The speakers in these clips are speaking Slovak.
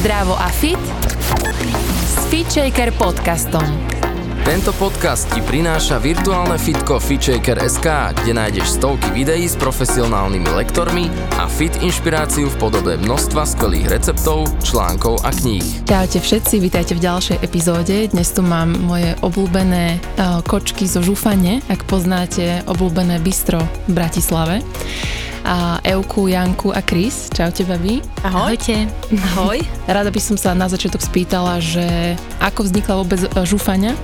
Zdravo a fit s FitShaker podcastom. Tento podcast ti prináša virtuálne fitko FitShaker.sk, kde nájdeš stovky videí s profesionálnymi lektormi a fit inšpiráciu v podobe množstva skvelých receptov, článkov a kníh. Čaute všetci, vítajte v ďalšej epizóde. Dnes tu mám moje obľúbené uh, kočky zo Žufane, ak poznáte obľúbené bistro v Bratislave a Euku, Janku a Kris. Čaute, babi. Ahojte. Ahoj. Rada by som sa na začiatok spýtala, že ako vznikla vôbec žufania?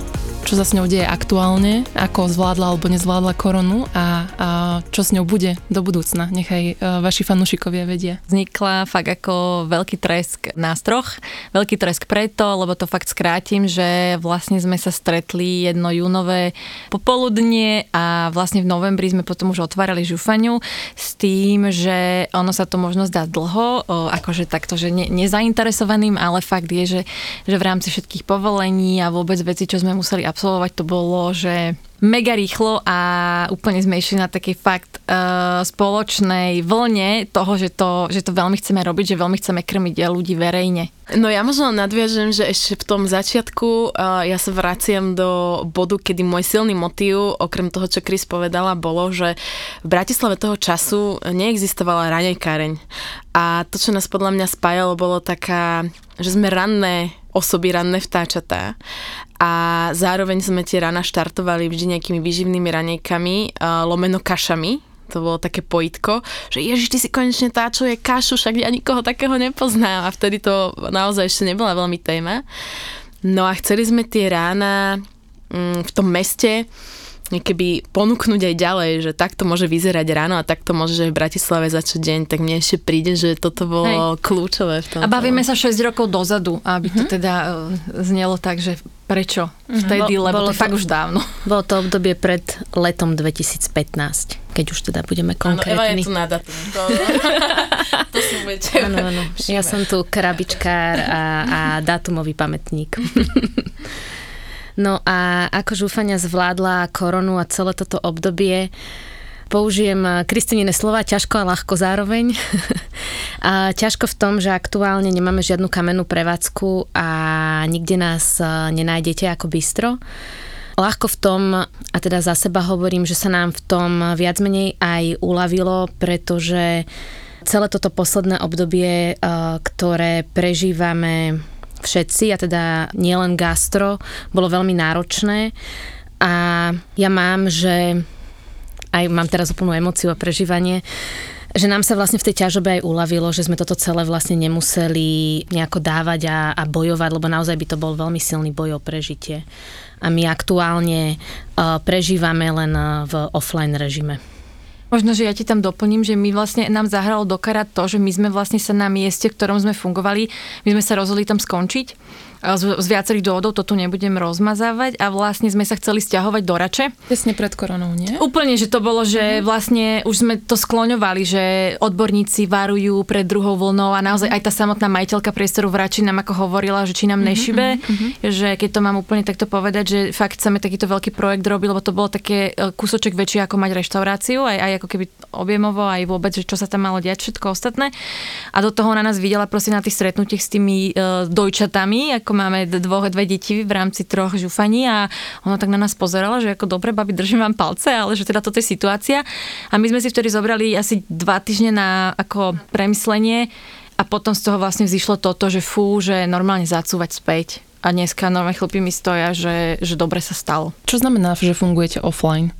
Čo sa s ňou deje aktuálne, ako zvládla alebo nezvládla koronu a, a čo s ňou bude do budúcna. Nechaj uh, vaši fanúšikovia vedia. Vznikla fakt ako veľký tresk na stroch. Veľký tresk preto, lebo to fakt skrátim, že vlastne sme sa stretli jedno júnové popoludnie a vlastne v novembri sme potom už otvárali žufaniu s tým, že ono sa to možno zdá dlho, akože takto, že ne, nezainteresovaným, ale fakt je, že, že v rámci všetkých povolení a vôbec veci, čo sme museli absolvovať, to bolo, že mega rýchlo a úplne sme išli na takej fakt uh, spoločnej vlne toho, že to, že to veľmi chceme robiť, že veľmi chceme krmiť ľudí verejne. No ja možno nadviažem, že ešte v tom začiatku uh, ja sa vraciam do bodu, kedy môj silný motív, okrem toho, čo Chris povedala, bolo, že v Bratislave toho času neexistovala ranejkáreň. A to, čo nás podľa mňa spájalo, bolo taká, že sme ranné osoby, ranné vtáčatá. A zároveň sme tie rana štartovali vždy nejakými výživnými ranejkami, uh, lomeno kašami, to bolo také pojitko, že ježiš, ty si konečne tá, čo je kašu, však ja nikoho takého nepoznám. A vtedy to naozaj ešte nebola veľmi téma. No a chceli sme tie rána mm, v tom meste keby ponúknuť aj ďalej, že takto môže vyzerať ráno a takto môže, že v Bratislave začať deň, tak mne ešte príde, že toto bolo Hej. kľúčové v tom. A bavíme sa 6 rokov dozadu, aby to uh-huh. teda uh, znelo tak, že prečo mhm. vtedy, uh-huh. lebo to je fakt už dávno. Bolo to obdobie pred letom 2015, keď už teda budeme konkrétni. Áno, Eva je tu na datum. To, to si budete Áno, áno. Ja som tu krabičkár a, a dátumový pamätník. No a ako žúfania zvládla koronu a celé toto obdobie, použijem Kristinine slova ťažko a ľahko zároveň. a ťažko v tom, že aktuálne nemáme žiadnu kamennú prevádzku a nikde nás e, nenájdete ako bistro. Ľahko v tom, a teda za seba hovorím, že sa nám v tom viac menej aj uľavilo, pretože celé toto posledné obdobie, e, ktoré prežívame všetci, a teda nielen gastro, bolo veľmi náročné. A ja mám, že aj mám teraz úplnú emociu a prežívanie, že nám sa vlastne v tej ťažobe aj uľavilo, že sme toto celé vlastne nemuseli nejako dávať a, a bojovať, lebo naozaj by to bol veľmi silný boj o prežitie. A my aktuálne uh, prežívame len uh, v offline režime. Možno, že ja ti tam doplním, že my vlastne nám zahralo do to, že my sme vlastne sa na mieste, v ktorom sme fungovali, my sme sa rozhodli tam skončiť z, z viacerých dôvodov, to tu nebudem rozmazávať a vlastne sme sa chceli stiahovať do Rače. Tesne pred koronou, nie? Úplne, že to bolo, že mhm. vlastne už sme to skloňovali, že odborníci varujú pred druhou vlnou a naozaj aj tá samotná majiteľka priestoru v Rači nám ako hovorila, že či nám mhm, nešibe, mm-hmm. že keď to mám úplne takto povedať, že fakt chceme takýto veľký projekt robiť, lebo to bolo také e, kúsoček väčšie ako mať reštauráciu, aj, aj ako keby objemovo, aj vôbec, že čo sa tam malo diať, všetko ostatné. A do toho na nás videla proste na tých stretnutiach s tými uh, dojčatami, ako máme dvoch, dve deti v rámci troch žufaní a ona tak na nás pozerala, že ako dobre, babi, držím vám palce, ale že teda toto je situácia. A my sme si vtedy zobrali asi dva týždne na ako premyslenie a potom z toho vlastne vzýšlo toto, že fú, že normálne zacúvať späť. A dneska normálne chlpy mi stoja, že, že dobre sa stalo. Čo znamená, že fungujete offline?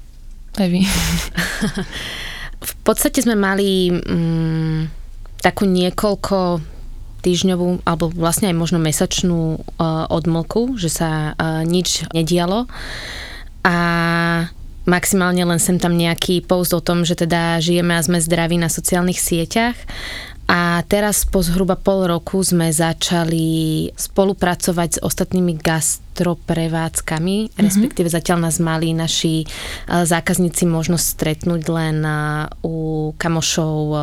Aj vy. v podstate sme mali mm, takú niekoľko týždňovú alebo vlastne aj možno mesačnú uh, odmlku, že sa uh, nič nedialo a maximálne len sem tam nejaký post o tom, že teda žijeme a sme zdraví na sociálnych sieťach a teraz po zhruba pol roku sme začali spolupracovať s ostatnými gastroprevádzkami, mm-hmm. respektíve zatiaľ nás mali naši e, zákazníci možnosť stretnúť len e, u kamošov e,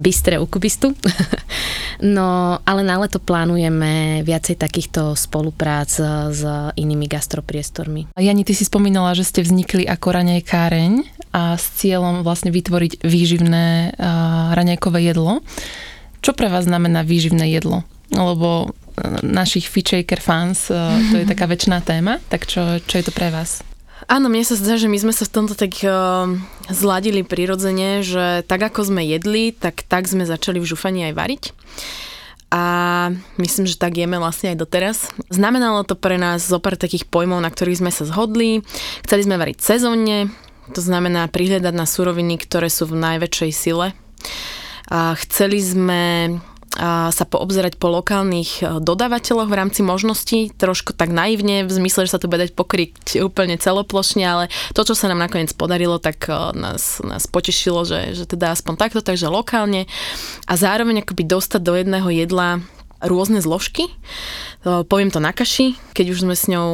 Bystre u Kubistu. no, ale na leto plánujeme viacej takýchto spoluprác s inými gastropriestormi. Jani, ty si spomínala, že ste vznikli ako raňajkáreň a s cieľom vlastne vytvoriť výživné raňajkové jedlo. Čo pre vás znamená výživné jedlo? lebo našich Fitchaker fans, to je taká väčšiná téma, tak čo, čo je to pre vás? Áno, mne sa zdá, že my sme sa v tomto tak uh, zladili prirodzene, že tak ako sme jedli, tak tak sme začali v žufaní aj variť. A myslím, že tak jeme vlastne aj doteraz. Znamenalo to pre nás zo pár takých pojmov, na ktorých sme sa zhodli. Chceli sme variť sezónne, to znamená prihľadať na suroviny, ktoré sú v najväčšej sile. A chceli sme sa poobzerať po lokálnych e, dodávateľoch v rámci možností, trošku tak naivne, v zmysle, že sa to bude dať pokryť úplne celoplošne, ale to, čo sa nám nakoniec podarilo, tak e, nás, nás potešilo, že, že teda aspoň takto, takže lokálne a zároveň akoby dostať do jedného jedla rôzne zložky. Poviem to na kaši, keď už sme s ňou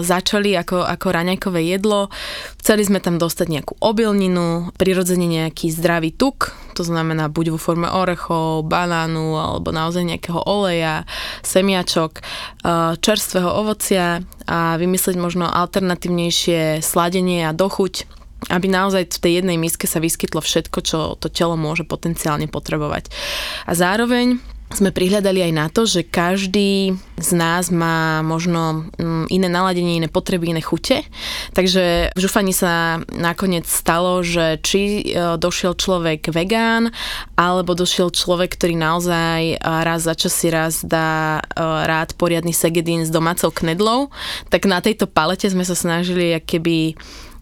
začali ako, ako raňajkové jedlo. Chceli sme tam dostať nejakú obilninu, prirodzene nejaký zdravý tuk, to znamená buď vo forme orechov, banánu alebo naozaj nejakého oleja, semiačok, čerstvého ovocia a vymyslieť možno alternatívnejšie sladenie a dochuť aby naozaj v tej jednej miske sa vyskytlo všetko, čo to telo môže potenciálne potrebovať. A zároveň sme prihľadali aj na to, že každý z nás má možno mm, iné naladenie, iné potreby, iné chute. Takže v žufani sa nakoniec stalo, že či e, došiel človek vegán, alebo došiel človek, ktorý naozaj e, raz za čas si raz dá e, rád poriadny segedín s domácou knedlou, tak na tejto palete sme sa snažili keby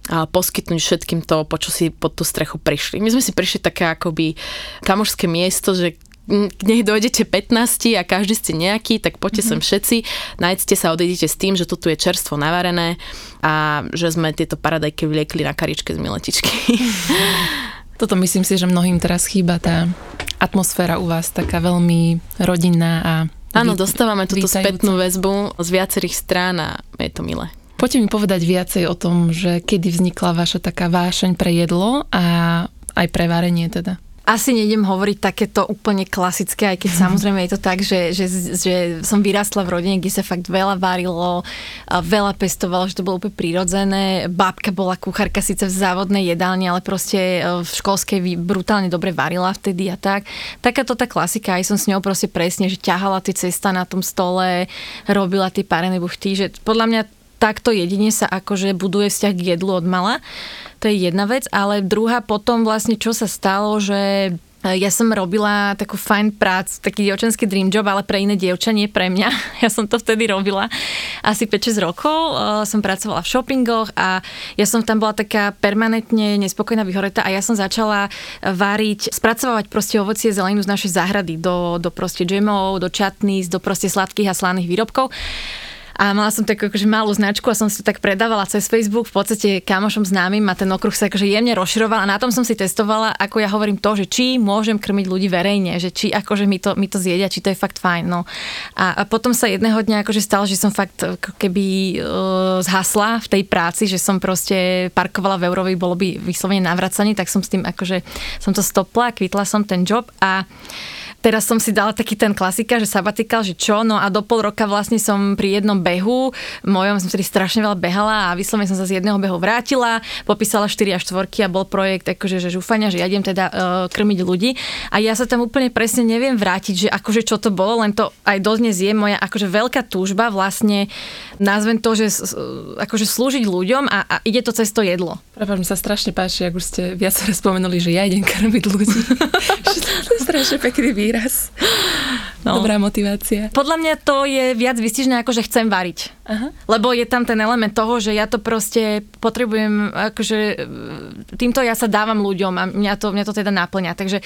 poskytnúť všetkým to, po čo si pod tú strechu prišli. My sme si prišli také akoby kamošské miesto, že nech dojdete 15 a každý ste nejaký, tak poďte mm-hmm. sem všetci, nájdete sa, odejdete s tým, že to tu je čerstvo navarené a že sme tieto paradajky vliekli na karičke z miletičky. Toto myslím si, že mnohým teraz chýba tá atmosféra u vás, taká veľmi rodinná a Áno, dostávame túto vítajúca. spätnú väzbu z viacerých strán a je to milé. Poďte mi povedať viacej o tom, že kedy vznikla vaša taká vášeň pre jedlo a aj pre varenie teda asi nejdem hovoriť takéto úplne klasické, aj keď samozrejme je to tak, že, že, že som vyrastla v rodine, kde sa fakt veľa varilo, veľa pestovalo, že to bolo úplne prirodzené. Babka bola kuchárka síce v závodnej jedálni, ale proste e, v školskej brutálne dobre varila vtedy a tak. Takáto tá klasika, aj som s ňou proste presne, že ťahala tie cesta na tom stole, robila tie parené buchty, že podľa mňa takto jedine sa akože buduje vzťah k jedlu od mala. To je jedna vec, ale druhá potom vlastne, čo sa stalo, že e, ja som robila takú fajn prác, taký dievčenský dream job, ale pre iné dievča, nie pre mňa. Ja som to vtedy robila asi 5-6 rokov. E, som pracovala v shoppingoch a ja som tam bola taká permanentne nespokojná, vyhoretá a ja som začala variť, spracovať proste ovocie zeleninu z našej záhrady do, do proste džemov, do čatníc, do proste sladkých a slaných výrobkov a mala som takú akože malú značku a som si to tak predávala cez Facebook, v podstate kamošom známym a ten okruh sa akože jemne rozširoval a na tom som si testovala, ako ja hovorím to, že či môžem krmiť ľudí verejne, že či akože mi to, mi to zjedia, či to je fakt fajn. No. A, a potom sa jedného dňa akože stalo, že som fakt keby uh, zhasla v tej práci, že som proste parkovala v Eurovi, bolo by vyslovene navracanie, tak som s tým akože som to stopla, kvitla som ten job a teraz som si dala taký ten klasika, že sabatikal, že čo, no a do pol roka vlastne som pri jednom behu, mojom som tedy strašne veľa behala a vyslovene som sa z jedného behu vrátila, popísala 4 a 4 a bol projekt akože, že žúfania, že ja idem teda uh, krmiť ľudí a ja sa tam úplne presne neviem vrátiť, že akože čo to bolo, len to aj dodnes je moja akože veľká túžba vlastne, nazvem to, že akože slúžiť ľuďom a, a ide to cez to jedlo. Prepač, mi sa strašne páči, ako ste viac spomenuli, že ja idem krmiť ľudí. to je strašne pekný výraz výraz. No. Dobrá motivácia. Podľa mňa to je viac vystižné, ako že chcem variť. Aha. Lebo je tam ten element toho, že ja to proste potrebujem, akože týmto ja sa dávam ľuďom a mňa to, mňa to teda naplňa. Takže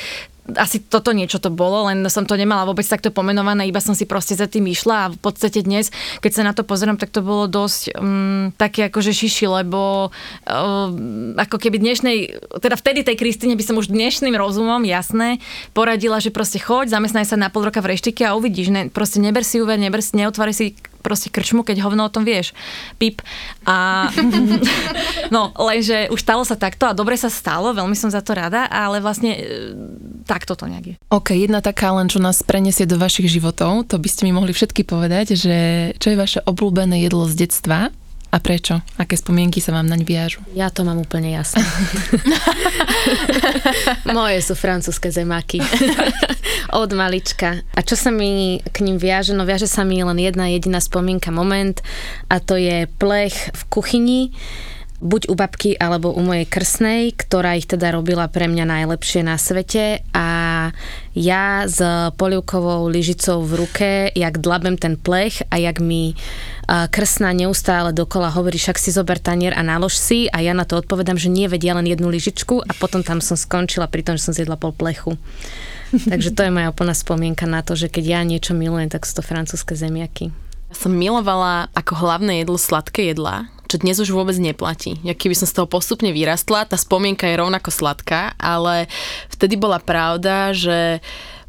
asi toto niečo to bolo, len som to nemala vôbec takto pomenované, iba som si proste za tým išla a v podstate dnes, keď sa na to pozerám, tak to bolo dosť um, také akože šiši, lebo um, ako keby dnešnej, teda vtedy tej Kristine by som už dnešným rozumom, jasné, poradila, že proste choď, zamestnaj sa na pol roka v reštike a uvidíš, ne, proste neber si úver, neber si, neotvári si proste krčmu, keď hovno o tom vieš. Pip. A no, lenže už stalo sa takto a dobre sa stalo, veľmi som za to rada, ale vlastne e, takto to nejak je. OK, jedna taká len, čo nás preniesie do vašich životov, to by ste mi mohli všetky povedať, že čo je vaše obľúbené jedlo z detstva a prečo? Aké spomienky sa vám naň viažu? Ja to mám úplne jasné. Moje sú francúzske zemáky. Od malička. A čo sa mi k ním viaže? No viaže sa mi len jedna jediná spomienka, moment a to je plech v kuchyni buď u babky alebo u mojej krsnej, ktorá ich teda robila pre mňa najlepšie na svete a ja s polievkovou lyžicou v ruke, jak dlabem ten plech a jak mi krsná neustále dokola hovorí, však si zober tanier a nálož si a ja na to odpovedám, že nie vedia len jednu lyžičku a potom tam som skončila pri tom, že som zjedla pol plechu. Takže to je moja úplná spomienka na to, že keď ja niečo milujem, tak sú to francúzske zemiaky. Ja som milovala ako hlavné jedlo sladké jedlá, čo dnes už vôbec neplatí. Ja keby som z toho postupne vyrastla, tá spomienka je rovnako sladká, ale vtedy bola pravda, že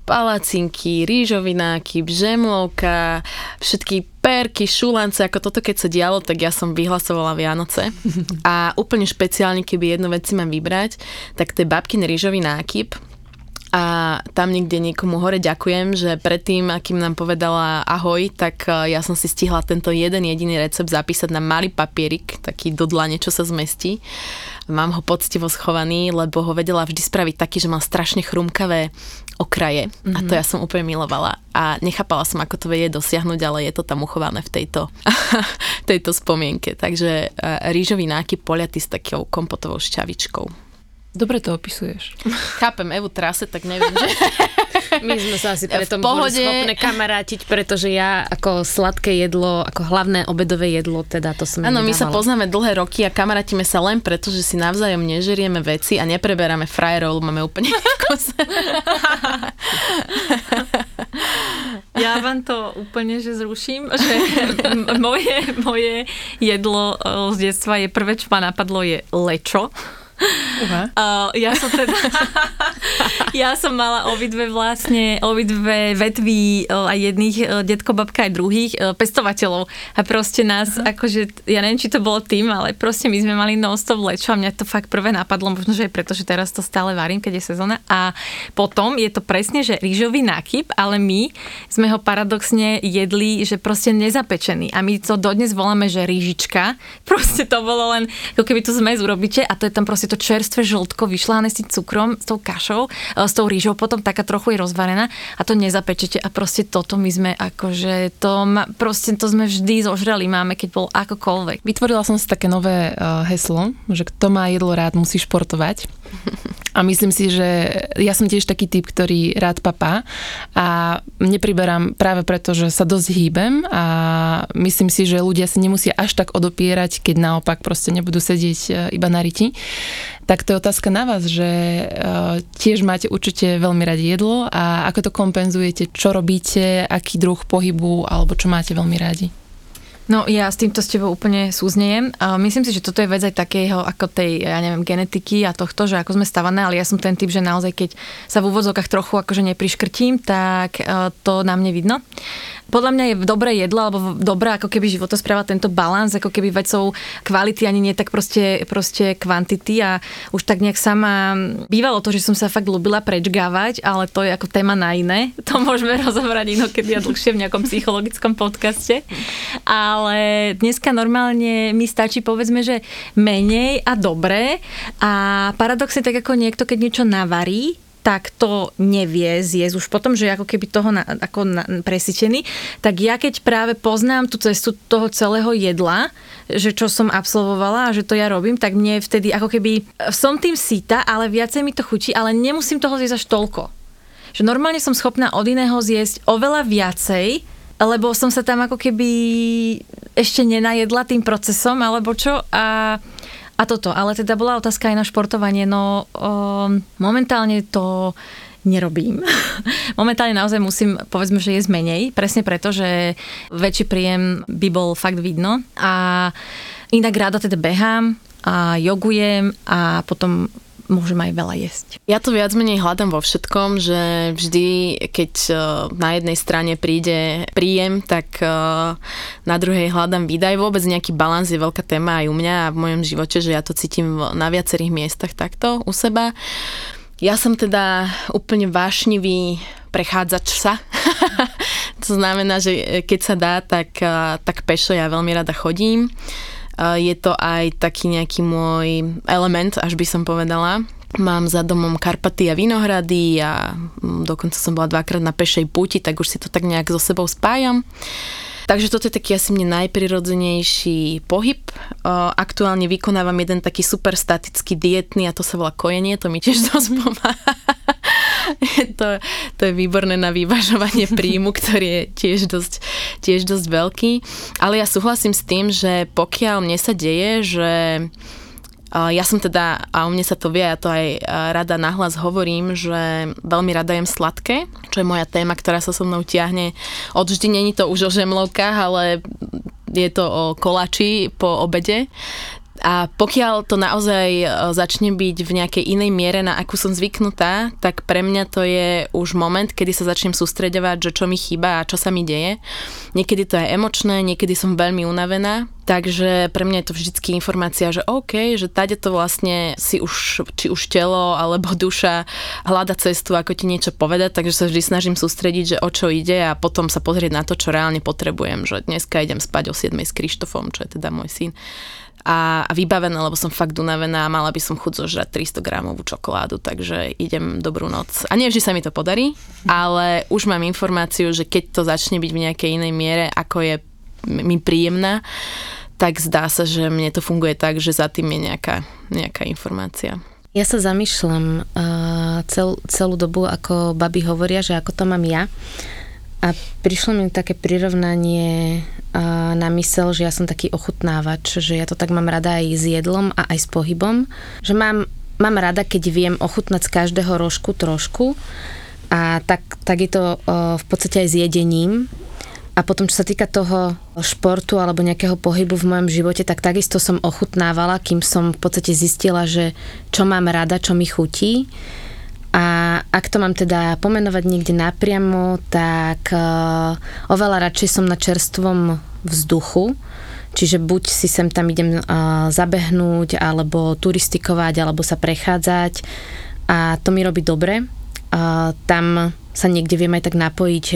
palacinky, rýžovináky, bžemlovka, všetky perky, šulance, ako toto keď sa dialo, tak ja som vyhlasovala Vianoce. A úplne špeciálne, keby jednu vec si mám vybrať, tak to je babkin rýžový nákyp, a tam niekde niekomu hore ďakujem, že predtým, akým nám povedala ahoj, tak e, ja som si stihla tento jeden jediný recept zapísať na malý papierik, taký do dlane, čo sa zmestí. Mám ho poctivo schovaný, lebo ho vedela vždy spraviť taký, že mal strašne chrumkavé okraje mm-hmm. a to mhm. ja som úplne milovala a nechápala som, ako to vie dosiahnuť, ale je to tam uchované v tejto, tejto spomienke. Takže e, rýžový nákyp poliaty s takou kompotovou šťavičkou. Dobre to opisuješ. Chápem Evu trase, tak neviem, že... My sme sa asi preto pohode... schopné kamarátiť, pretože ja ako sladké jedlo, ako hlavné obedové jedlo, teda to som Áno, my sa poznáme dlhé roky a kamarátime sa len preto, že si navzájom nežerieme veci a nepreberáme frajerov, máme úplne Ja vám to úplne, že zruším, že moje, moje jedlo z detstva je prvé, čo ma napadlo, je lečo. Uh-huh. Uh, ja som teda, ja som mala obidve vlastne, obidve vetvy uh, aj jedných, uh, detko, babka aj druhých, uh, pestovateľov. A proste nás, uh-huh. akože, ja neviem, či to bolo tým, ale proste my sme mali non-stop lečo a mňa to fakt prvé napadlo, možno, že aj preto, že teraz to stále varím, keď je sezóna. A potom je to presne, že rýžový nákyp, ale my sme ho paradoxne jedli, že proste nezapečený. A my to dodnes voláme, že rýžička. Proste to bolo len, ako keby tu zmes urobíte a to je tam proste to čerstvé žltko vyšláne si cukrom, s tou kašou, e, s tou rýžou, potom taká trochu je rozvarená a to nezapečete a proste toto my sme akože to, ma, proste to sme vždy zožrali, máme, keď bol akokoľvek. Vytvorila som si také nové uh, heslo, že kto má jedlo rád, musí športovať. A myslím si, že ja som tiež taký typ, ktorý rád papá a nepriberám práve preto, že sa dosť hýbem a myslím si, že ľudia sa nemusia až tak odopierať, keď naopak proste nebudú sedieť e, iba na riti. Tak to je otázka na vás, že e, tiež máte určite veľmi radi jedlo a ako to kompenzujete, čo robíte, aký druh pohybu alebo čo máte veľmi radi? No ja s týmto s tebou úplne súznejem. Myslím si, že toto je vec aj takého ako tej, ja neviem, genetiky a tohto, že ako sme stavané, ale ja som ten typ, že naozaj keď sa v úvodzokách trochu akože nepriškrtím, tak e, to na mne vidno podľa mňa je dobré jedlo, alebo dobrá ako keby životospráva tento balans, ako keby vecou kvality ani nie tak proste, proste kvantity a už tak nejak sama bývalo to, že som sa fakt ľúbila prečgávať, ale to je ako téma na iné. To môžeme rozobrať inokedy a dlhšie v nejakom psychologickom podcaste. Ale dneska normálne mi stačí povedzme, že menej a dobré a paradoxne tak ako niekto, keď niečo navarí, tak to nevie zjesť už potom, že ako keby toho na, ako na, presítený, tak ja keď práve poznám tú cestu toho celého jedla, že čo som absolvovala a že to ja robím, tak mne vtedy ako keby som tým síta, ale viacej mi to chutí, ale nemusím toho zjesť až toľko. Že normálne som schopná od iného zjesť oveľa viacej, lebo som sa tam ako keby ešte nenajedla tým procesom, alebo čo a a toto, ale teda bola otázka aj na športovanie, no um, momentálne to nerobím. Momentálne naozaj musím, povedzme, že je menej, presne preto, že väčší príjem by bol fakt vidno. A inak rada teda behám a jogujem a potom môžem aj veľa jesť. Ja to viac menej hľadám vo všetkom, že vždy, keď e, na jednej strane príde príjem, tak e, na druhej hľadám výdaj. Vôbec nejaký balans je veľká téma aj u mňa a v mojom živote, že ja to cítim na viacerých miestach takto u seba. Ja som teda úplne vášnivý prechádzač sa. to znamená, že keď sa dá, tak, e, tak pešo ja veľmi rada chodím Je to aj taký nejaký môj element, až by som povedala. Mám za domom Karpaty a Vinohrady a mm, dokonca som bola dvakrát na pešej puti, tak už si to tak nejak so sebou spájam. Takže toto je taký asi mne najprirodzenejší pohyb. Aktuálne vykonávam jeden taký super statický dietný a to sa volá kojenie, to mi tiež dosť pomáha. to, to je výborné na vyvažovanie príjmu, ktorý je tiež dosť, tiež dosť veľký. Ale ja súhlasím s tým, že pokiaľ mne sa deje, že ja som teda, a u mne sa to vie, ja to aj rada nahlas hovorím, že veľmi rada jem sladké, čo je moja téma, ktorá sa so mnou tiahne. Od vždy není to už o žemlovkách, ale je to o kolači po obede. A pokiaľ to naozaj e, začne byť v nejakej inej miere, na akú som zvyknutá, tak pre mňa to je už moment, kedy sa začnem sústredovať, že čo mi chýba a čo sa mi deje. Niekedy to je emočné, niekedy som veľmi unavená, takže pre mňa je to vždycky informácia, že OK, že tade to vlastne si už, či už telo alebo duša hľada cestu, ako ti niečo povedať, takže sa vždy snažím sústrediť, že o čo ide a potom sa pozrieť na to, čo reálne potrebujem, že dneska idem spať o 7 s Krištofom, čo je teda môj syn a, a vybavená, lebo som fakt unavená a mala by som chuť zožrať 300 gramovú čokoládu, takže idem dobrú noc. A nie vždy sa mi to podarí, ale už mám informáciu, že keď to začne byť v nejakej inej miere, ako je mi príjemná, tak zdá sa, že mne to funguje tak, že za tým je nejaká, nejaká informácia. Ja sa zamýšľam uh, cel, celú dobu, ako baby hovoria, že ako to mám ja. A prišlo mi také prirovnanie na mysel, že ja som taký ochutnávač, že ja to tak mám rada aj s jedlom a aj s pohybom. Že mám, mám rada, keď viem ochutnať z každého rožku trošku a tak, tak je to v podstate aj s jedením. A potom, čo sa týka toho športu alebo nejakého pohybu v mojom živote, tak takisto som ochutnávala, kým som v podstate zistila, že čo mám rada, čo mi chutí. A ak to mám teda pomenovať niekde napriamo, tak uh, oveľa radšej som na čerstvom vzduchu, čiže buď si sem tam idem uh, zabehnúť, alebo turistikovať, alebo sa prechádzať a to mi robí dobre. Uh, tam sa niekde viem aj tak napojiť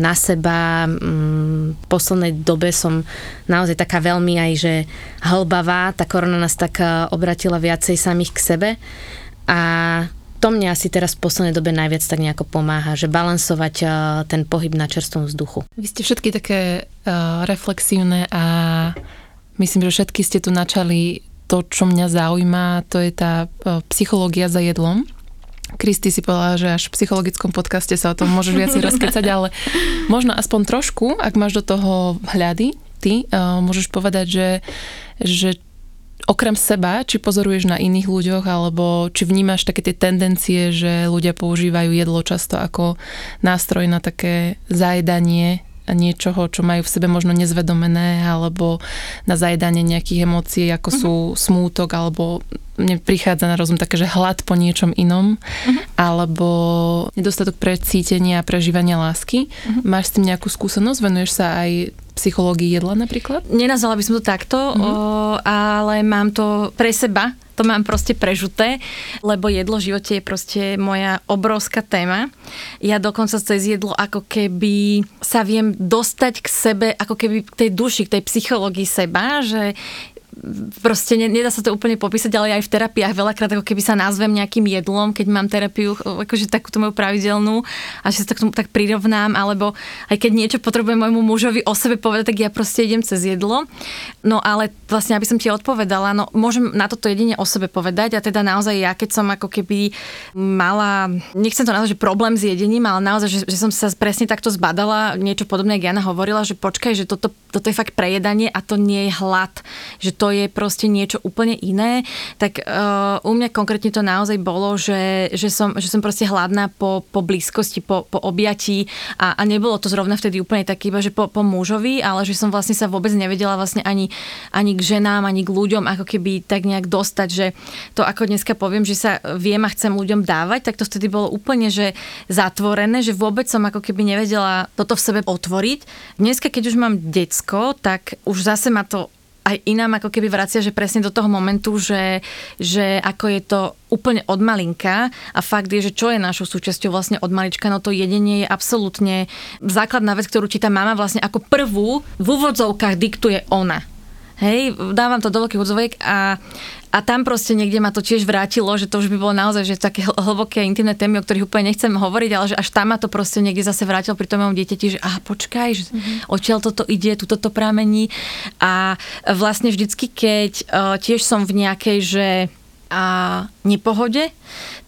na seba. Um, v poslednej dobe som naozaj taká veľmi aj, že hlbavá. Tá korona nás tak obratila viacej samých k sebe. A to mne asi teraz v poslednej dobe najviac tak nejako pomáha, že balansovať uh, ten pohyb na čerstvom vzduchu. Vy ste všetky také uh, reflexívne a myslím, že všetky ste tu načali to, čo mňa zaujíma, to je tá uh, psychológia za jedlom. Kristi si povedala, že až v psychologickom podcaste sa o tom môžeš viac rozkecať, ale možno aspoň trošku, ak máš do toho hľady, ty uh, môžeš povedať, že, že okrem seba, či pozoruješ na iných ľuďoch, alebo či vnímaš také tie tendencie, že ľudia používajú jedlo často ako nástroj na také zajedanie niečoho, čo majú v sebe možno nezvedomené, alebo na zajedanie nejakých emócií, ako uh-huh. sú smútok, alebo mne prichádza na rozum také, že hlad po niečom inom, uh-huh. alebo nedostatok precítenia a prežívania lásky. Uh-huh. Máš s tým nejakú skúsenosť? Venuješ sa aj psychológii jedla napríklad? Nenazvala by som to takto, uh-huh. o, ale mám to pre seba to mám proste prežuté, lebo jedlo v živote je proste moja obrovská téma. Ja dokonca cez jedlo ako keby sa viem dostať k sebe, ako keby k tej duši, k tej psychológii seba, že proste nedá sa to úplne popísať, ale aj v terapiách veľakrát ako keby sa nazvem nejakým jedlom, keď mám terapiu, akože takúto moju pravidelnú a že sa tak, tak prirovnám, alebo aj keď niečo potrebujem môjmu mužovi o sebe povedať, tak ja proste idem cez jedlo. No ale vlastne, aby som ti odpovedala, no môžem na toto jedine o sebe povedať a teda naozaj ja, keď som ako keby mala, nechcem to nazvať, že problém s jedením, ale naozaj, že, že som sa presne takto zbadala, niečo podobné, ako Jana hovorila, že počkaj, že toto, toto je fakt prejedanie a to nie je hlad, že to je proste niečo úplne iné, tak uh, u mňa konkrétne to naozaj bolo, že, že, som, že som proste hladná po, po blízkosti, po, po objatí a, a nebolo to zrovna vtedy úplne taký iba, že po, po mužovi, ale že som vlastne sa vôbec nevedela vlastne ani, ani k ženám, ani k ľuďom ako keby tak nejak dostať, že to ako dneska poviem, že sa viem a chcem ľuďom dávať, tak to vtedy bolo úplne, že zatvorené, že vôbec som ako keby nevedela toto v sebe otvoriť. Dneska, keď už mám decko, tak už zase ma to aj inám ako keby vracia, že presne do toho momentu, že, že ako je to úplne od malinka a fakt je, že čo je našou súčasťou vlastne od malička, no to jedenie je absolútne základná vec, ktorú ti tá mama vlastne ako prvú v úvodzovkách diktuje ona Hej, dávam to do veľkých odzvojiek a, a tam proste niekde ma to tiež vrátilo, že to už by bolo naozaj že také hlboké intimné témy, o ktorých úplne nechcem hovoriť, ale že až tam ma to proste niekde zase vrátilo pri tom mojom dieťati, že aha, počkaj, že mm-hmm. odtiaľ toto ide, tu toto pramení a vlastne vždycky, keď uh, tiež som v nejakej, že a nepohode,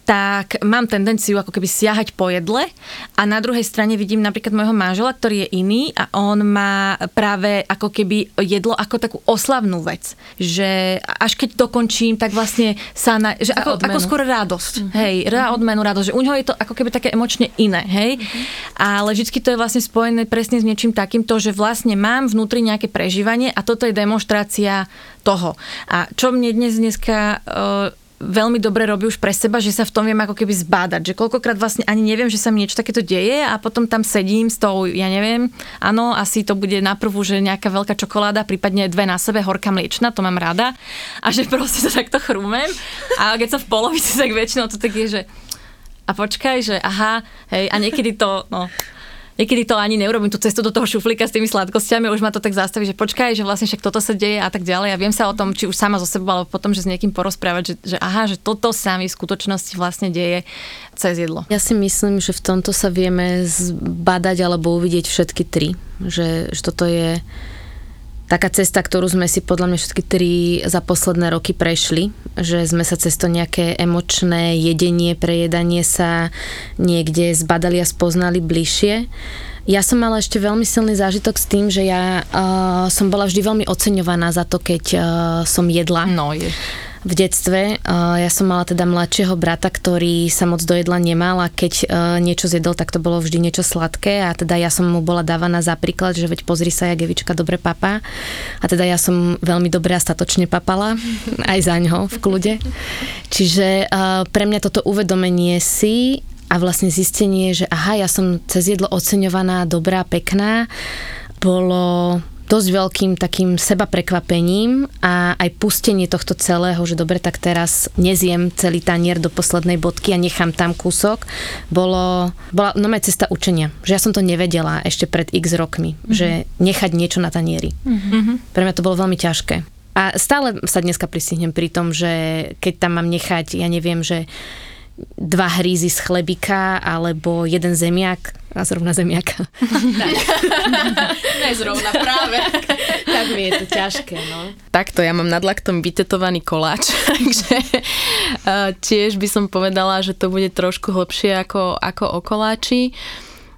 tak mám tendenciu ako keby siahať po jedle a na druhej strane vidím napríklad môjho manžela, ktorý je iný a on má práve ako keby jedlo ako takú oslavnú vec. Že až keď dokončím, tak vlastne sa na, že ako, ako skôr radosť. Mm-hmm. Hej, rá mhm. odmenu, radosť. Že u neho je to ako keby také emočne iné. Hej. Mm-hmm. Ale vždy to je vlastne spojené presne s niečím takýmto, že vlastne mám vnútri nejaké prežívanie a toto je demonstrácia toho. A čo mne dnes dneska uh, veľmi dobre robí už pre seba, že sa v tom viem ako keby zbádať, že koľkokrát vlastne ani neviem, že sa mi niečo takéto deje a potom tam sedím s tou, ja neviem, áno, asi to bude naprvu, že nejaká veľká čokoláda, prípadne dve na sebe, horká mliečna, to mám rada. A že proste sa takto chrúmem a keď som v polovici, tak väčšinou to tak je, že a počkaj, že aha, hej, a niekedy to, no, niekedy to ani neurobím tú cestu do toho šuflíka s tými sladkosťami, už ma to tak zastaví, že počkaj, že vlastne však toto sa deje a tak ďalej. A viem sa o tom, či už sama zo sebou, alebo potom, že s niekým porozprávať, že, že aha, že toto sa mi v skutočnosti vlastne deje cez jedlo. Ja si myslím, že v tomto sa vieme zbadať alebo uvidieť všetky tri. Že, že toto je taká cesta, ktorú sme si podľa mňa všetky tri za posledné roky prešli, že sme sa cez to nejaké emočné jedenie, prejedanie sa niekde zbadali a spoznali bližšie. Ja som mala ešte veľmi silný zážitok s tým, že ja uh, som bola vždy veľmi oceňovaná za to, keď uh, som jedla. No, je v detstve. Ja som mala teda mladšieho brata, ktorý sa moc do jedla nemal a keď niečo zjedol, tak to bolo vždy niečo sladké a teda ja som mu bola dávaná za príklad, že veď pozri sa, jak Evička dobre papa. A teda ja som veľmi dobre a statočne papala, aj za ňo v kľude. Čiže pre mňa toto uvedomenie si a vlastne zistenie, že aha, ja som cez jedlo oceňovaná, dobrá, pekná, bolo dosť veľkým takým seba prekvapením a aj pustenie tohto celého, že dobre, tak teraz nezjem celý tanier do poslednej bodky a nechám tam kúsok, bolo, bola no cesta učenia. Že ja som to nevedela ešte pred x rokmi, mm-hmm. že nechať niečo na tanieri. Mm-hmm. Pre mňa to bolo veľmi ťažké. A stále sa dneska pristihnem pri tom, že keď tam mám nechať, ja neviem, že dva hrízy z chlebika alebo jeden zemiak a zrovna zemiaka. ne zrovna práve. tak mi je to ťažké, no. Takto, ja mám nad laktom vytetovaný koláč, takže uh, tiež by som povedala, že to bude trošku hlbšie ako, ako o koláči.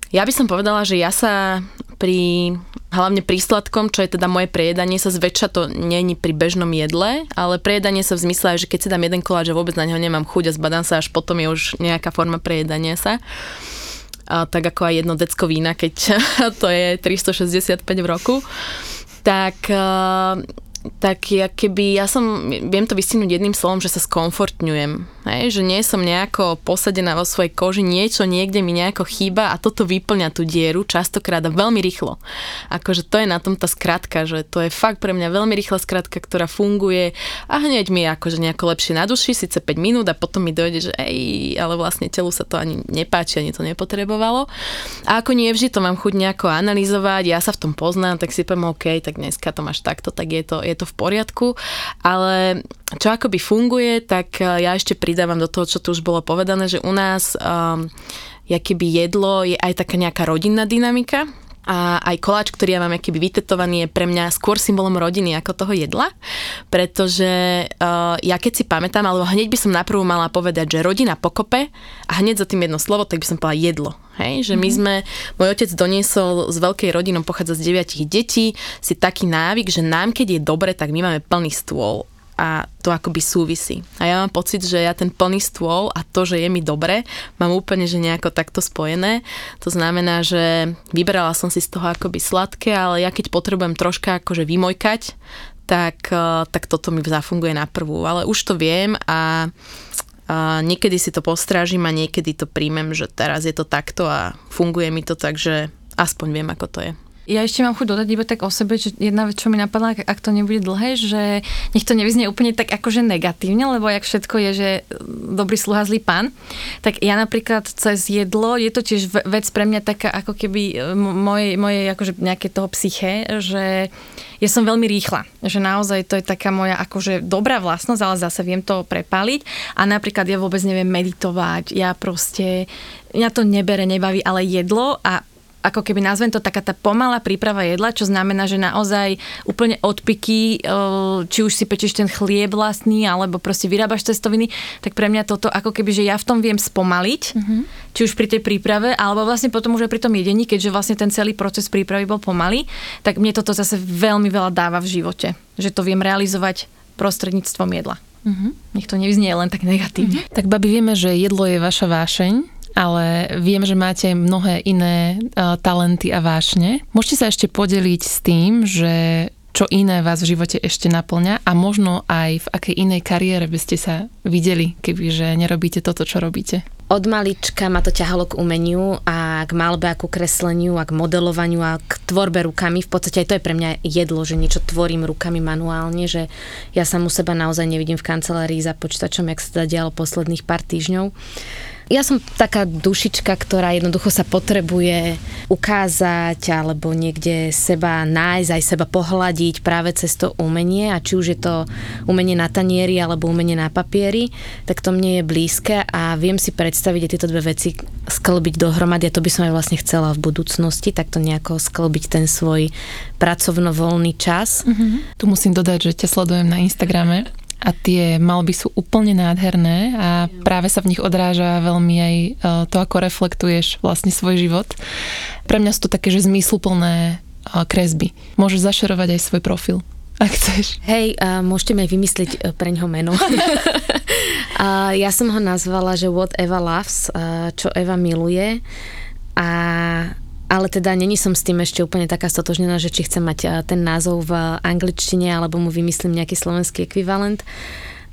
Ja by som povedala, že ja sa pri hlavne pri sladkom, čo je teda moje prejedanie, sa zväčša to není pri bežnom jedle, ale prejedanie sa v zmysle, že keď si dám jeden koláč, že vôbec na neho nemám chuť a zbadám sa, až potom je už nejaká forma prejedania sa. A tak ako aj jedno decko vína, keď to je 365 v roku. Tak tak ja keby, ja som, viem to vystihnúť jedným slovom, že sa skomfortňujem. Hej, že nie som nejako posadená vo svojej koži, niečo niekde mi nejako chýba a toto vyplňa tú dieru častokrát a veľmi rýchlo. Akože to je na tom tá skratka, že to je fakt pre mňa veľmi rýchla skratka, ktorá funguje a hneď mi akože nejako lepšie na duši, síce 5 minút a potom mi dojde, že ej, ale vlastne telu sa to ani nepáči, ani to nepotrebovalo. A ako nie vždy to mám chuť nejako analyzovať, ja sa v tom poznám, tak si poviem, OK, tak dneska to máš takto, tak je to, je to v poriadku, ale čo akoby funguje, tak e, ja ešte pridávam do toho, čo tu už bolo povedané, že u nás um, keby jedlo je aj taká nejaká rodinná dynamika, a aj koláč, ktorý ja mám akýby vytetovaný, je pre mňa skôr symbolom rodiny ako toho jedla, pretože uh, ja keď si pamätám, alebo hneď by som naprvu mala povedať, že rodina pokope a hneď za tým jedno slovo, tak by som povedala jedlo. Hej, že my mhm. sme, môj otec doniesol z veľkej rodinou, pochádza z deviatich detí, si taký návyk, že nám keď je dobre, tak my máme plný stôl a to akoby súvisí. A ja mám pocit, že ja ten plný stôl a to, že je mi dobre, mám úplne, že nejako takto spojené. To znamená, že vyberala som si z toho akoby sladké, ale ja keď potrebujem troška akože vymojkať, tak, eh, tak toto mi zafunguje na prvú. Ale už to viem a a niekedy si to postrážim a niekedy to príjmem, že teraz je to takto a funguje mi to tak, že aspoň viem, ako to je. Ja ešte mám chuť dodať iba tak o sebe, že jedna vec, čo mi napadla, ak- to nebude dlhé, že nech to nevyznie úplne tak akože negatívne, lebo jak všetko je, že dobrý sluha, zlý pán, tak ja napríklad cez jedlo, je to tiež ve- vec pre mňa taká ako keby moje, moje akože nejaké toho psyché, že ja som veľmi rýchla, že naozaj to je taká moja akože dobrá vlastnosť, ale zase viem to prepaliť a napríklad ja vôbec neviem meditovať, ja proste, mňa to nebere, nebaví, ale jedlo a ako keby nazvem to taká tá pomalá príprava jedla, čo znamená, že naozaj úplne odpiky, či už si pečeš ten chlieb vlastný, alebo proste vyrábaš cestoviny, tak pre mňa toto ako keby, že ja v tom viem spomaliť, mm-hmm. či už pri tej príprave, alebo vlastne potom už aj pri tom jedení, keďže vlastne ten celý proces prípravy bol pomalý, tak mne toto zase veľmi veľa dáva v živote, že to viem realizovať prostredníctvom jedla. Mm-hmm. Nech to nevyznie len tak negatívne. Mm-hmm. Tak babi, vieme, že jedlo je vaša vášeň, ale viem, že máte mnohé iné uh, talenty a vášne. Môžete sa ešte podeliť s tým, že čo iné vás v živote ešte naplňa a možno aj v akej inej kariére by ste sa videli, kebyže nerobíte toto, čo robíte. Od malička ma to ťahalo k umeniu a k malbe a ku kresleniu a k modelovaniu a k tvorbe rukami. V podstate aj to je pre mňa jedlo, že niečo tvorím rukami manuálne, že ja sa u seba naozaj nevidím v kancelárii za počítačom, jak sa to dialo posledných pár týždňov. Ja som taká dušička, ktorá jednoducho sa potrebuje ukázať alebo niekde seba nájsť, aj seba pohľadiť práve cez to umenie a či už je to umenie na tanieri alebo umenie na papieri, tak to mne je blízke a viem si predstaviť tieto dve veci sklbiť dohromady a to by som aj vlastne chcela v budúcnosti, takto nejako sklbiť ten svoj pracovno-voľný čas. Mm-hmm. Tu musím dodať, že ťa sledujem na Instagrame a tie malby sú úplne nádherné a práve sa v nich odráža veľmi aj e, to, ako reflektuješ vlastne svoj život. Pre mňa sú to také, že zmysluplné e, kresby. Môžeš zašerovať aj svoj profil ak chceš. Hej, uh, môžete mi aj vymysliť uh, pre ňoho meno. uh, ja som ho nazvala, že What Eva Loves, čo Eva miluje. A ale teda není som s tým ešte úplne taká stotožnená, že či chcem mať ten názov v angličtine alebo mu vymyslím nejaký slovenský ekvivalent.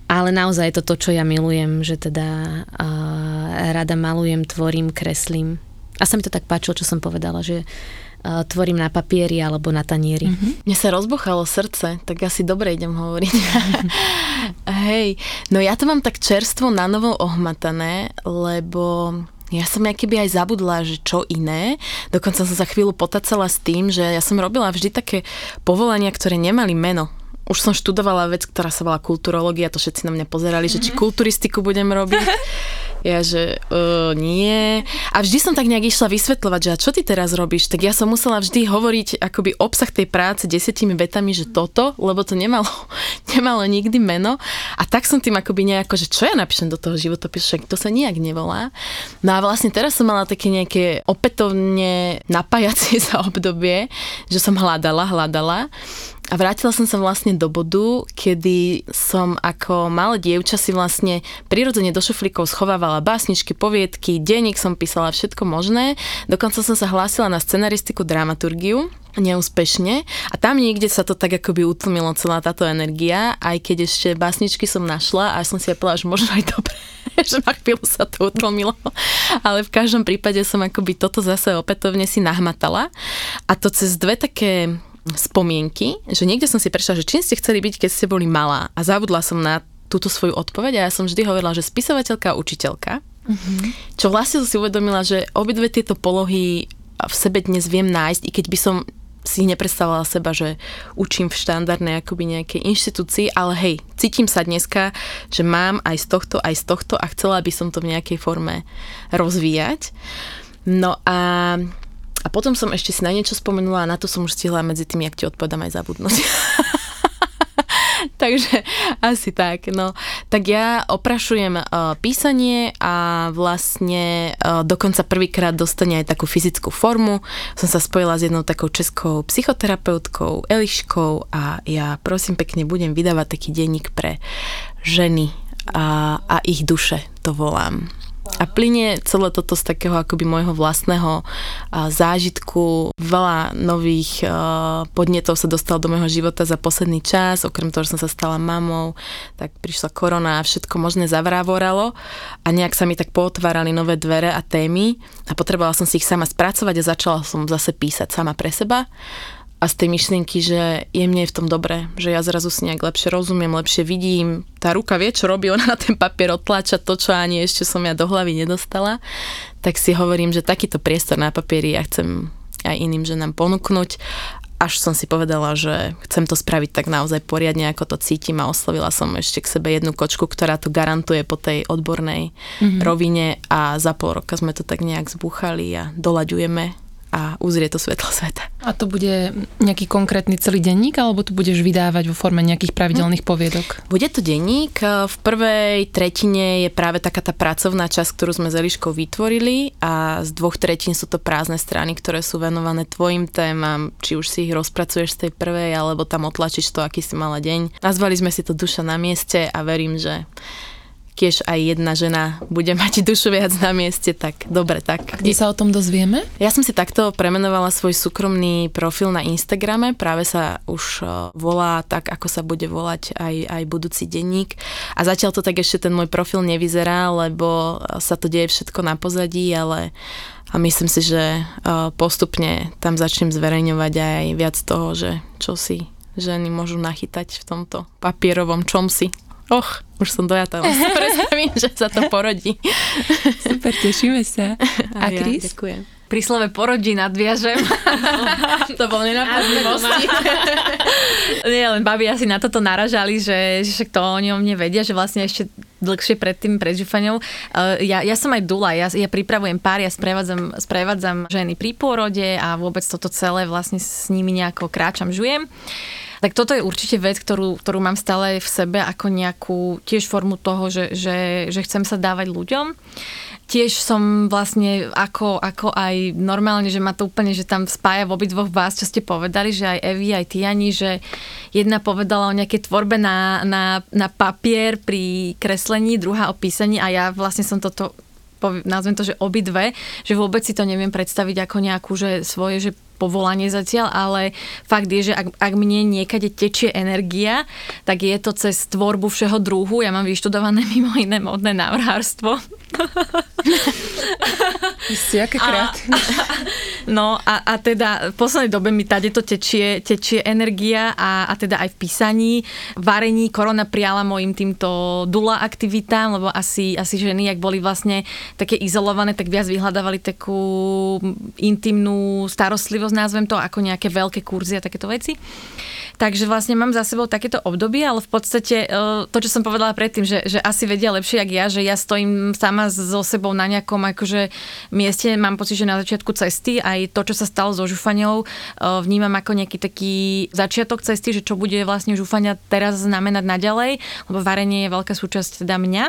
Ale naozaj je to to, čo ja milujem, že teda uh, rada malujem, tvorím, kreslím. A sa mi to tak páčilo, čo som povedala, že uh, tvorím na papieri alebo na tanieri. Mm-hmm. Mne sa rozbochalo srdce, tak asi dobre idem hovoriť. Hej, no ja to mám tak čerstvo na novo ohmatané, lebo ja som keby aj zabudla, že čo iné. Dokonca som sa chvíľu potacala s tým, že ja som robila vždy také povolania, ktoré nemali meno. Už som študovala vec, ktorá sa volá kulturológia, to všetci na mňa pozerali, mm-hmm. že či mhm. kulturistiku budem robiť. Ja, že uh, nie. A vždy som tak nejak išla vysvetľovať, že a čo ty teraz robíš? Tak ja som musela vždy hovoriť akoby obsah tej práce desetimi vetami, že toto, lebo to nemalo, nemalo nikdy meno. A tak som tým akoby nejako, že čo ja napíšem do toho životopisu, však to sa nijak nevolá. No a vlastne teraz som mala také nejaké opätovne napájacie sa obdobie, že som hľadala, hľadala. A vrátila som sa vlastne do bodu, kedy som ako malé dievča si vlastne prirodzene do šuflíkov schovávala básničky, poviedky, denník som písala všetko možné. Dokonca som sa hlásila na scenaristiku, dramaturgiu neúspešne. A tam niekde sa to tak akoby utlmilo celá táto energia, aj keď ešte básničky som našla a som si povedala, že možno aj dobre, že na chvíľu sa to utlmilo, ale v každom prípade som akoby toto zase opätovne si nahmatala. A to cez dve také spomienky, že niekde som si prešla, že čím ste chceli byť, keď ste boli malá a zabudla som na túto svoju odpoveď a ja som vždy hovorila, že spisovateľka a učiteľka, mm-hmm. čo vlastne som si uvedomila, že obidve tieto polohy v sebe dnes viem nájsť, i keď by som si nepredstavovala seba, že učím v štandardnej akoby nejakej inštitúcii, ale hej, cítim sa dneska, že mám aj z tohto, aj z tohto a chcela by som to v nejakej forme rozvíjať. No a a potom som ešte si na niečo spomenula a na to som už stihla medzi tým, jak ti odpovedám aj zabudnúť. Takže asi tak. No, tak ja oprašujem uh, písanie a vlastne uh, dokonca prvýkrát dostane aj takú fyzickú formu. Som sa spojila s jednou takou českou psychoterapeutkou, Eliškou a ja prosím pekne budem vydávať taký denník pre ženy a, a ich duše, to volám. A plinie celé toto z takého akoby môjho vlastného zážitku. Veľa nových podnetov sa dostalo do môjho života za posledný čas, okrem toho, že som sa stala mamou, tak prišla korona a všetko možné zavrávoralo a nejak sa mi tak pootvárali nové dvere a témy. A potrebovala som si ich sama spracovať a začala som zase písať sama pre seba a z tej myšlienky, že je mne v tom dobre, že ja zrazu si nejak lepšie rozumiem, lepšie vidím, tá ruka vie, čo robí, ona na ten papier otláča to, čo ani ešte som ja do hlavy nedostala, tak si hovorím, že takýto priestor na papieri ja chcem aj iným ženám ponúknuť. Až som si povedala, že chcem to spraviť tak naozaj poriadne, ako to cítim a oslovila som ešte k sebe jednu kočku, ktorá to garantuje po tej odbornej mm-hmm. rovine a za pol roka sme to tak nejak zbúchali a doľaďujeme a uzrie to svetlo sveta. A to bude nejaký konkrétny celý denník, alebo tu budeš vydávať vo forme nejakých pravidelných hm. poviedok? Bude to denník. V prvej tretine je práve taká tá pracovná časť, ktorú sme s Eliškou vytvorili a z dvoch tretín sú to prázdne strany, ktoré sú venované tvojim témam, či už si ich rozpracuješ z tej prvej, alebo tam otlačíš to, aký si mala deň. Nazvali sme si to Duša na mieste a verím, že tiež aj jedna žena bude mať dušu viac na mieste, tak dobre, tak. A kde sa o tom dozvieme? Ja som si takto premenovala svoj súkromný profil na Instagrame, práve sa už e, volá tak, ako sa bude volať aj, aj budúci denník. A zatiaľ to tak ešte ten môj profil nevyzerá, lebo sa to deje všetko na pozadí, ale a myslím si, že e, postupne tam začnem zverejňovať aj viac toho, že čo si ženy môžu nachytať v tomto papierovom čomsi. Och, už som dojatá, si predstavím, že sa to porodí. Super, tešíme sa. A, A Chris? Ja, ďakujem. Pri slove porodí nadviažem. to bol nenapadný mostík. Nie, len babi asi na toto naražali, že, že však to o ňom nevedia, že vlastne ešte dlhšie pred tým, pred žufaňou. Uh, ja, ja som aj dula, ja, ja pripravujem pár, ja sprevádzam, sprevádzam ženy pri pôrode a vôbec toto celé vlastne s nimi nejako kráčam, žujem. Tak toto je určite vec, ktorú, ktorú mám stále v sebe ako nejakú tiež formu toho, že, že, že chcem sa dávať ľuďom. Tiež som vlastne ako, ako aj normálne, že ma to úplne, že tam spája v obidvoch vás, čo ste povedali, že aj Evi, aj Tiani, že jedna povedala o nejakej tvorbe na, na, na papier pri kreslení, druhá o písaní a ja vlastne som toto nazvem to, že obidve, že vôbec si to neviem predstaviť ako nejakú, že svoje, že povolanie zatiaľ, ale fakt je, že ak, ak mne niekade tečie energia, tak je to cez tvorbu všeho druhu. Ja mám vyštudované mimo iné modné návrhárstvo. Ste aké kreatívne. No a, a teda v poslednej dobe mi tady to tečie, tečie energia a, a teda aj v písaní, varení. Korona prijala mojim týmto dula aktivitám, lebo asi, asi ženy, ak boli vlastne také izolované, tak viac vyhľadávali takú intimnú starostlivosť nazvem to, ako nejaké veľké kurzy a takéto veci. Takže vlastne mám za sebou takéto obdobie, ale v podstate e, to, čo som povedala predtým, že, že asi vedia lepšie, jak ja, že ja stojím sama so sebou na nejakom akože mieste, mám pocit, že na začiatku cesty aj to, čo sa stalo so žufaňou, e, vnímam ako nejaký taký začiatok cesty, že čo bude vlastne žufania teraz znamenať naďalej, lebo varenie je veľká súčasť teda mňa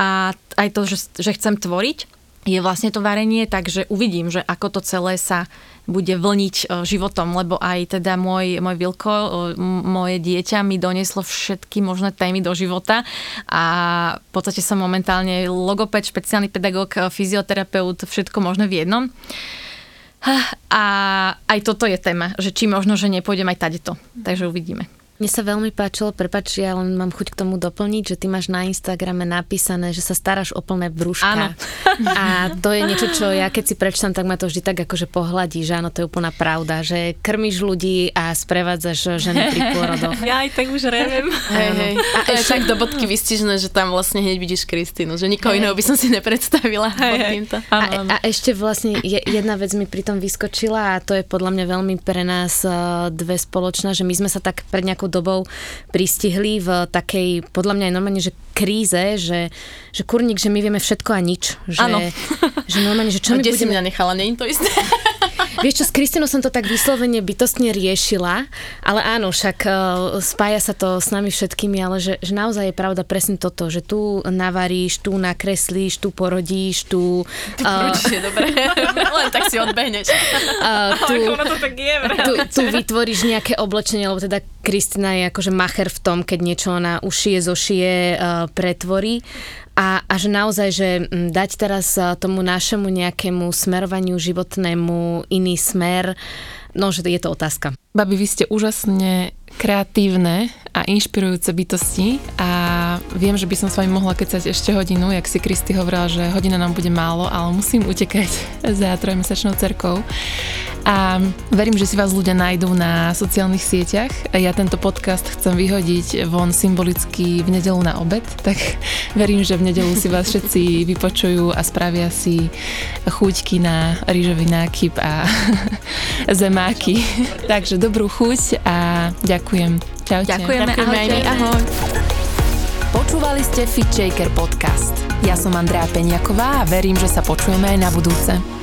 a aj to, že, že chcem tvoriť je vlastne to varenie, takže uvidím, že ako to celé sa bude vlniť e, životom, lebo aj teda môj, môj Vilko, e, moje dieťa mi doneslo všetky možné témy do života a v podstate som momentálne logoped, špeciálny pedagóg, e, fyzioterapeut, všetko možné v jednom. A aj toto je téma, že či možno, že nepôjdem aj tadeto. Takže uvidíme. Mne sa veľmi páčilo, prepač, ja len mám chuť k tomu doplniť, že ty máš na Instagrame napísané, že sa staráš o plné brúška. Áno. A to je niečo, čo ja keď si prečítam, tak ma to vždy tak akože pohľadí, že áno, to je úplná pravda, že krmiš ľudí a sprevádzaš ženy pri pôrodoch. Ja aj tak už reviem. Hej, hej. A ešte tak do bodky vystižné, že tam vlastne hneď vidíš Kristínu, že nikoho iného by som si nepredstavila hej, pod týmto. A, a ešte vlastne jedna vec mi pri tom vyskočila a to je podľa mňa veľmi pre nás eh, dve spoločná, že my sme sa tak pred nejakou nejakou dobou pristihli v takej, podľa mňa aj normálne, že kríze, že, že kurník, že my vieme všetko a nič. Že, Áno. že normálne, že čo no, my budeme... si mňa nechala, nie je to isté. Vieš čo, s Kristinou som to tak vyslovene bytostne riešila, ale áno, však uh, spája sa to s nami všetkými, ale že, že naozaj je pravda presne toto, že tu navaríš, tu nakreslíš, tu porodíš, tu... Uh, dobre, len tak si odbehneš. Uh, tu, ale to tak je, tu, tu vytvoríš nejaké oblečenie, lebo teda Kristina je akože macher v tom, keď niečo ona ušije, zošije, uh, pretvorí A, a že naozaj, že mm, dať teraz tomu našemu nejakému smerovaniu životnému iný smer, no, že je to otázka. Babi, vy ste úžasne kreatívne a inšpirujúce bytosti a viem, že by som s vami mohla kecať ešte hodinu, jak si Kristy hovorila, že hodina nám bude málo, ale musím utekať za trojmesačnou cerkou. A verím, že si vás ľudia nájdú na sociálnych sieťach. Ja tento podcast chcem vyhodiť von symbolicky v nedelu na obed, tak verím, že v nedelu si vás všetci vypočujú a spravia si chuťky na rýžový nákyp a zemáky. Takže dobrú chuť a ďakujem. Čaute. Ďakujeme, Ďakujeme ahojte. ahoj. Počúvali ste Fit Shaker podcast. Ja som Andrea Peňaková a verím, že sa počujeme aj na budúce.